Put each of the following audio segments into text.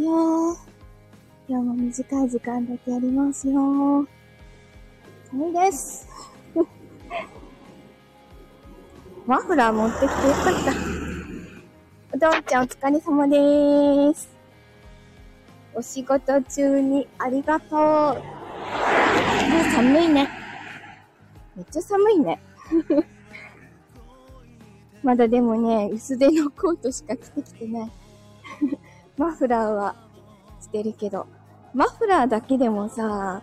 ますよ。今日も短い時間だけやりますよ。寒いです。マフラー持ってきてよかった。お父ちゃんお疲れ様でーす。お仕事中にありがとう。もう寒いね。めっちゃ寒いね。まだでもね、薄手のコートしか着てきてない。マフラーはしてるけど、マフラーだけでもさ、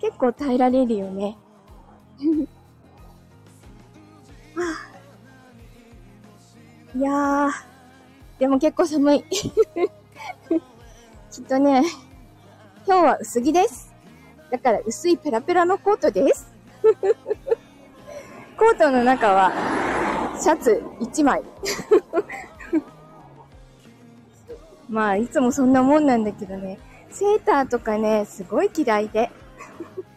結構耐えられるよね。はあ、いやー、でも結構寒い。きっとね、今日は薄着です。だから薄いペラペラのコートです。コートの中はシャツ1枚。まあ、いつもそんなもんなんだけどね、セーターとかね、すごい嫌いで。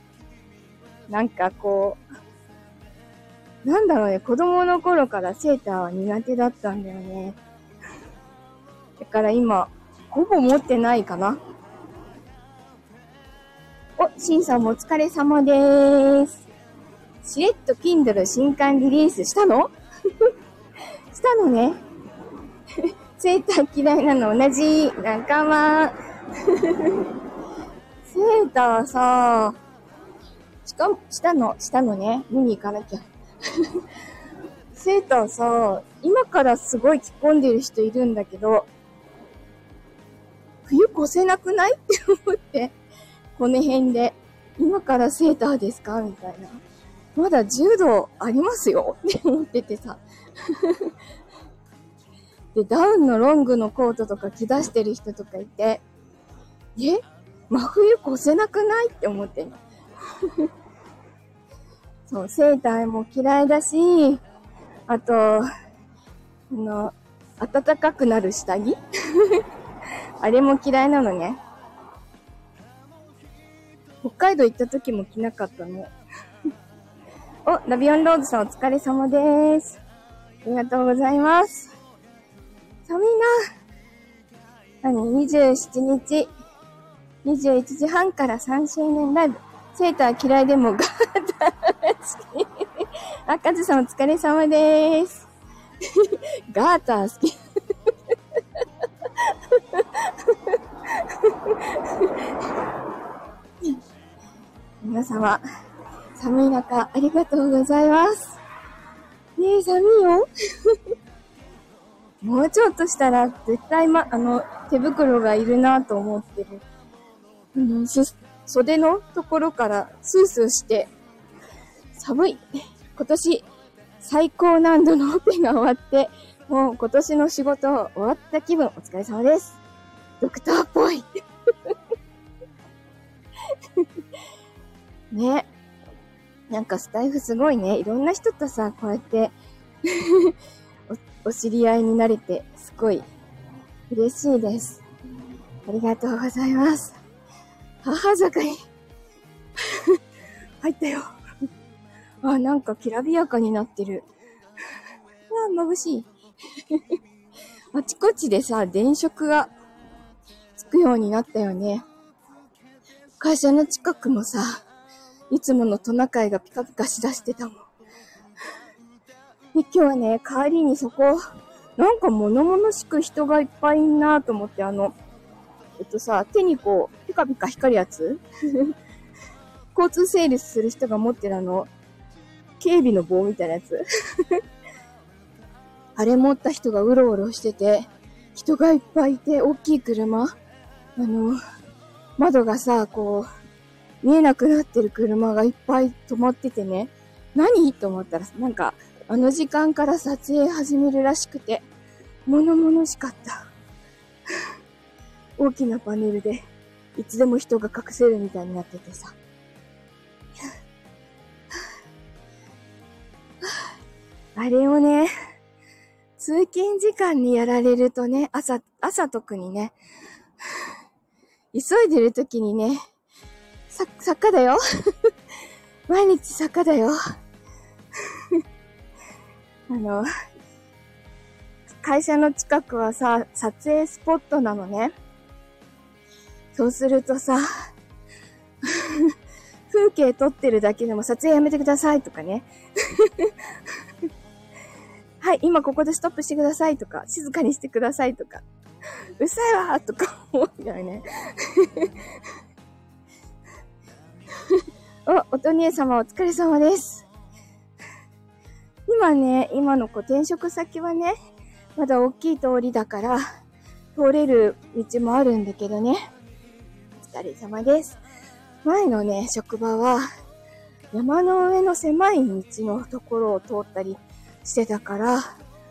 なんかこう、なんだろうね、子供の頃からセーターは苦手だったんだよね。だから今、ほぼ持ってないかな。お、シンさんもお疲れ様でーす。しれっと Kindle 新刊リリースしたの？したのね。セーター嫌いなの同じ仲間。セーターさ、しかも、したの、したのね。見に行かなきゃ。セーターさ、今からすごい着込んでる人いるんだけど、冬越せなくない？って思って、この辺で、今からセーターですか？みたいな。まだ10度ありますよ？って思っててさ。で、ダウンのロングのコートとか着出してる人とかいて、え？真冬越せなくない？って思ってんの。そう、セーターも嫌いだし、あと、あの、暖かくなる下着？あれも嫌いなのね。北海道行った時も着なかったの。お、ラビオンローズさんお疲れ様です。ありがとうございます。寒いな。何 ?27 日、21時半から3周年ライブ。セーター嫌いでもガーター好き。あ、カズさんお疲れ様です。ガーター好き。皆様、寒い中、ありがとうございます。ねえ、寒いよ。もうちょっとしたら、絶対ま、あの、手袋がいるなと思ってる。あの、す、袖のところからスースーして、寒い。今年、最高難度のオペが終わって、もう今年の仕事終わった気分、お疲れ様です。ドクターっぽい。ね。なんかスタイフすごいね。いろんな人とさ、こうやってお、お知り合いになれて、すごい嬉しいです。ありがとうございます。母坂に 入ったよあ、なんかきらびやかになってる。あ、眩しい。あちこちでさ、電飾がつくようになったよね。会社の近くもさ、いつものトナカイがピカピカしだしてたもん。で、今日はね、帰りにそこ、なんか物々しく人がいっぱいいんなと思って、あの、えっとさ、手にこう、ピカピカ光るやつ？交通整理する人が持ってるあの、警備の棒みたいなやつ？あれ持った人がうろうろしてて、人がいっぱいいて、大きい車？あの、窓がさ、こう、見えなくなってる車がいっぱい止まっててね、何？と思ったら、なんか、あの時間から撮影始めるらしくて、物々しかった。大きなパネルで、いつでも人が隠せるみたいになっててさ。あれをね、通勤時間にやられるとね、朝、朝特にね、急いでる時にね、さ、作家だよ。毎日作家だよ。あの、会社の近くはさ、撮影スポットなのね。そうするとさ、風景撮ってるだけでも撮影やめてくださいとかね。はい、今ここでストップしてくださいとか、静かにしてくださいとか、うるさいわとか 思うんだよね。お、おとにえ様お疲れ様です。今ね、今の子転職先はね、まだ大きい通りだから、通れる道もあるんだけどね。お疲れ様です。前のね、職場は、山の上の狭い道のところを通ったりしてたから、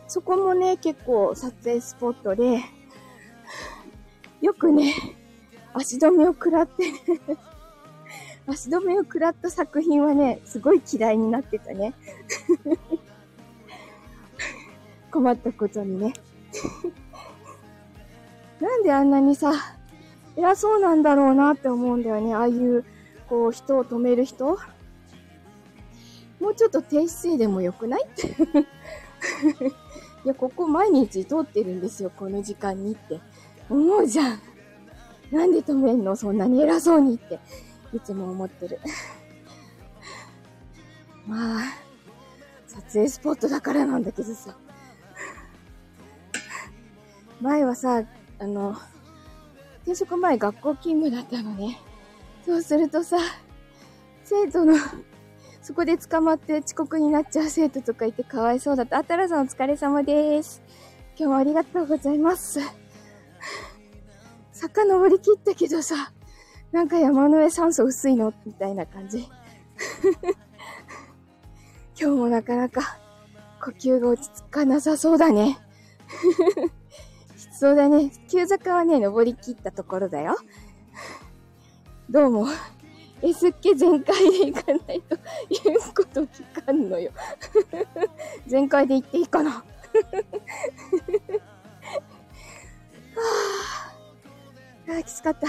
そこもね、結構撮影スポットで、よくね、足止めを食らって足止めを食らった作品はね、すごい嫌いになってたね困ったことにね なんであんなにさ、偉そうなんだろうなって思うんだよね。ああいう、こう、人を止める人もうちょっと低姿勢でもよくない？っ ていや、ここ毎日通ってるんですよ、この時間にって。思うじゃん。なんで止めんの？そんなに偉そうにって。いつも思ってる。まあ、撮影スポットだからなんだけどさ。前はさ、あの、転職前学校勤務だったのね。そうするとさ、生徒の、そこで捕まって遅刻になっちゃう生徒とかいてかわいそうだった。あたらさんお疲れ様です。今日もありがとうございます。坂登り切ったけどさ、なんか山の上酸素薄いの？みたいな感じ。今日もなかなか呼吸が落ち着かなさそうだね。そうだね。急坂はね、登り切ったところだよ。どうも。え、すっげ全開で行かないと言うこと聞かんのよ。全開で行っていいかな。はあ、あきつかった。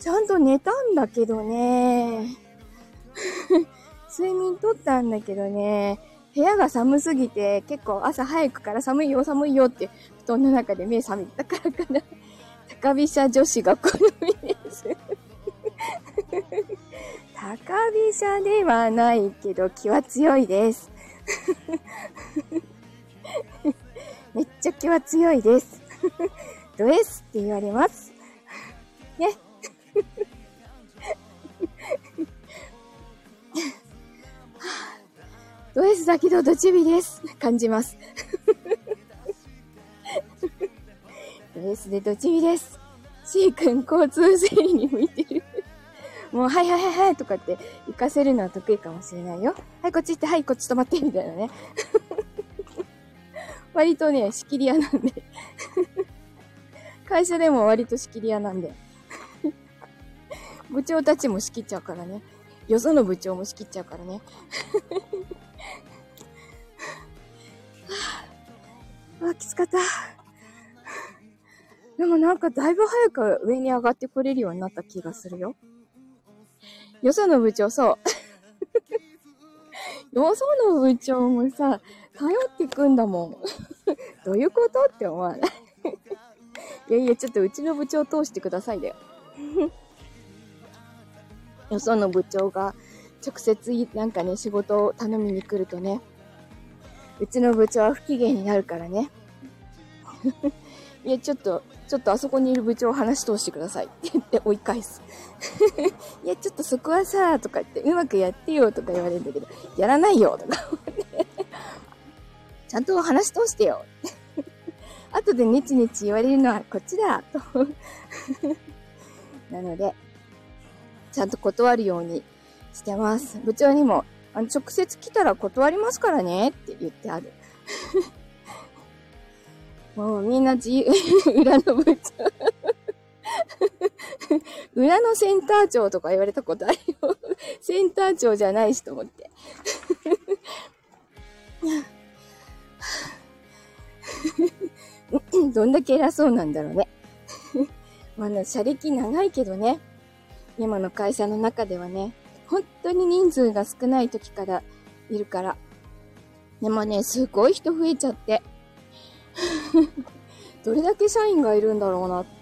ちゃんと寝たんだけどね。睡眠とったんだけどね。部屋が寒すぎて、結構朝早くから寒いよ、寒いよって布団の中で目覚めたからかな。高飛車女子が好みです 高飛車ではないけど気は強いです。めっちゃ気は強いです。ド S って言われます。ね。ド S だけどドチビです。感じます。ド S でドチビです。C 君交通整理に向いてる。もう、はいはいはいはいとかって行かせるのは得意かもしれないよ。はい、こっち行って、はい、こっち止まって、みたいなね。割とね、仕切り屋なんで会社でも割と仕切り屋なんで部長たちも仕切っちゃうからね。よその部長も仕切っちゃうからね。あ、きつかった。でもなんかだいぶ早く上に上がってこれるようになった気がするよ。よその部長、そう。よその部長もさ、頼ってくんだもん。どういうことって思わない いやいや、ちょっとうちの部長通してくださいだよ。よその部長が直接なんかね、仕事を頼みに来るとね、うちの部長は不機嫌になるからね。いや、ちょっと、ちょっとあそこにいる部長を話し通してくださいって言って追い返す。いや、ちょっとそこはさ、とか言って、うまくやってよとか言われるんだけど、やらないよとか思って。ちゃんと話し通してよ。後でネチネチ言われるのはこっちだと。なので、ちゃんと断るようにしてます。部長にも、あの、直接来たら断りますからねって言ってある。もうみんな自由、裏の部長 裏のセンター長とか言われたことあるよ。センター長じゃないしと思って。どんだけ偉そうなんだろうね。まあ、車歴長いけどね。今の会社の中ではね、本当に人数が少ない時からいるから。でもね、すごい人増えちゃって。どれだけ社員がいるんだろうなって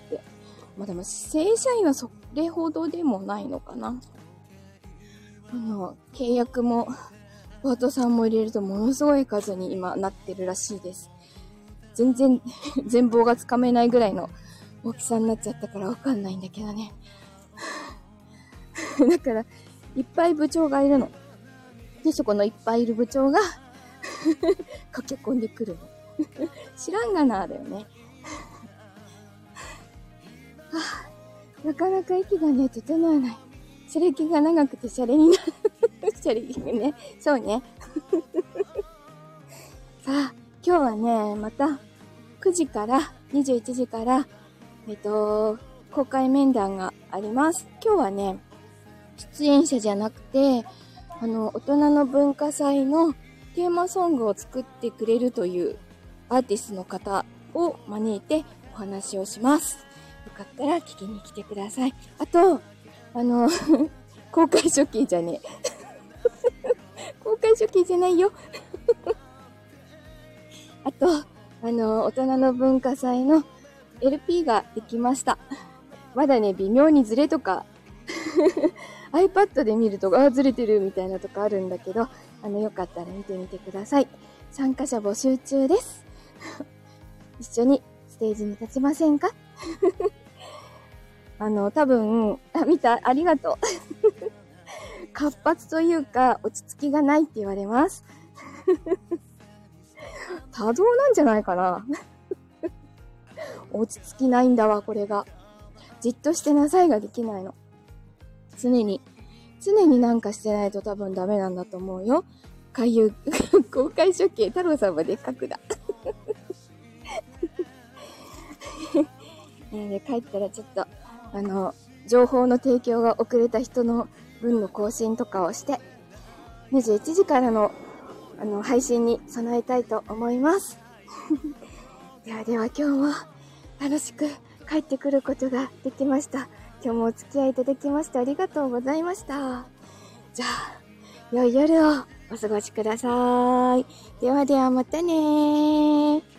まあでも正社員はそれほどでもないのかな。あの、契約も、パートさんも入れるとものすごい数に今なってるらしいです。全然 全貌がつかめないぐらいの大きさになっちゃったからわかんないんだけどね。だから、いっぱい部長がいるの。で、そこのいっぱいいる部長が 駆け込んでくるの。知らんがな、だよね。は あ、なかなか息がね、整わない。シャレ気が長くてシャレになる。シャレ気ね。そうね。さあ、今日はね、また9時から21時から、えっと、公開面談があります。今日はね、出演者じゃなくて、あの、大人の文化祭のテーマソングを作ってくれるというアーティストの方を招いてお話をします。よかったら聞きに来てください。あと、あの 公開初期じゃねえ。公開初期じゃないよ あと、あの、大人の文化祭の LP ができました。まだね、微妙にズレとか iPad で見ると、あ、ずれてるみたいなとこあるんだけど、あの、よかったら見てみてください。参加者募集中です。一緒にステージに立ちませんか？あの、多分、あ、見た？ありがとう。活発というか、落ち着きがないって言われます。多動なんじゃないかな落ち着きないんだわ、これが。じっとしてなさいができないの。常に、常になんかしてないと多分ダメなんだと思うよ。海遊、公開処刑、太郎さんはでっかくだ。で帰ったらちょっと、あの、情報の提供が遅れた人の分の更新とかをして、21時からの、あの、配信に備えたいと思います。ではでは今日も楽しく帰ってくることができました。今日もお付き合いいただきましてありがとうございました。じゃあ、良い夜をお過ごしください。ではではまたねー。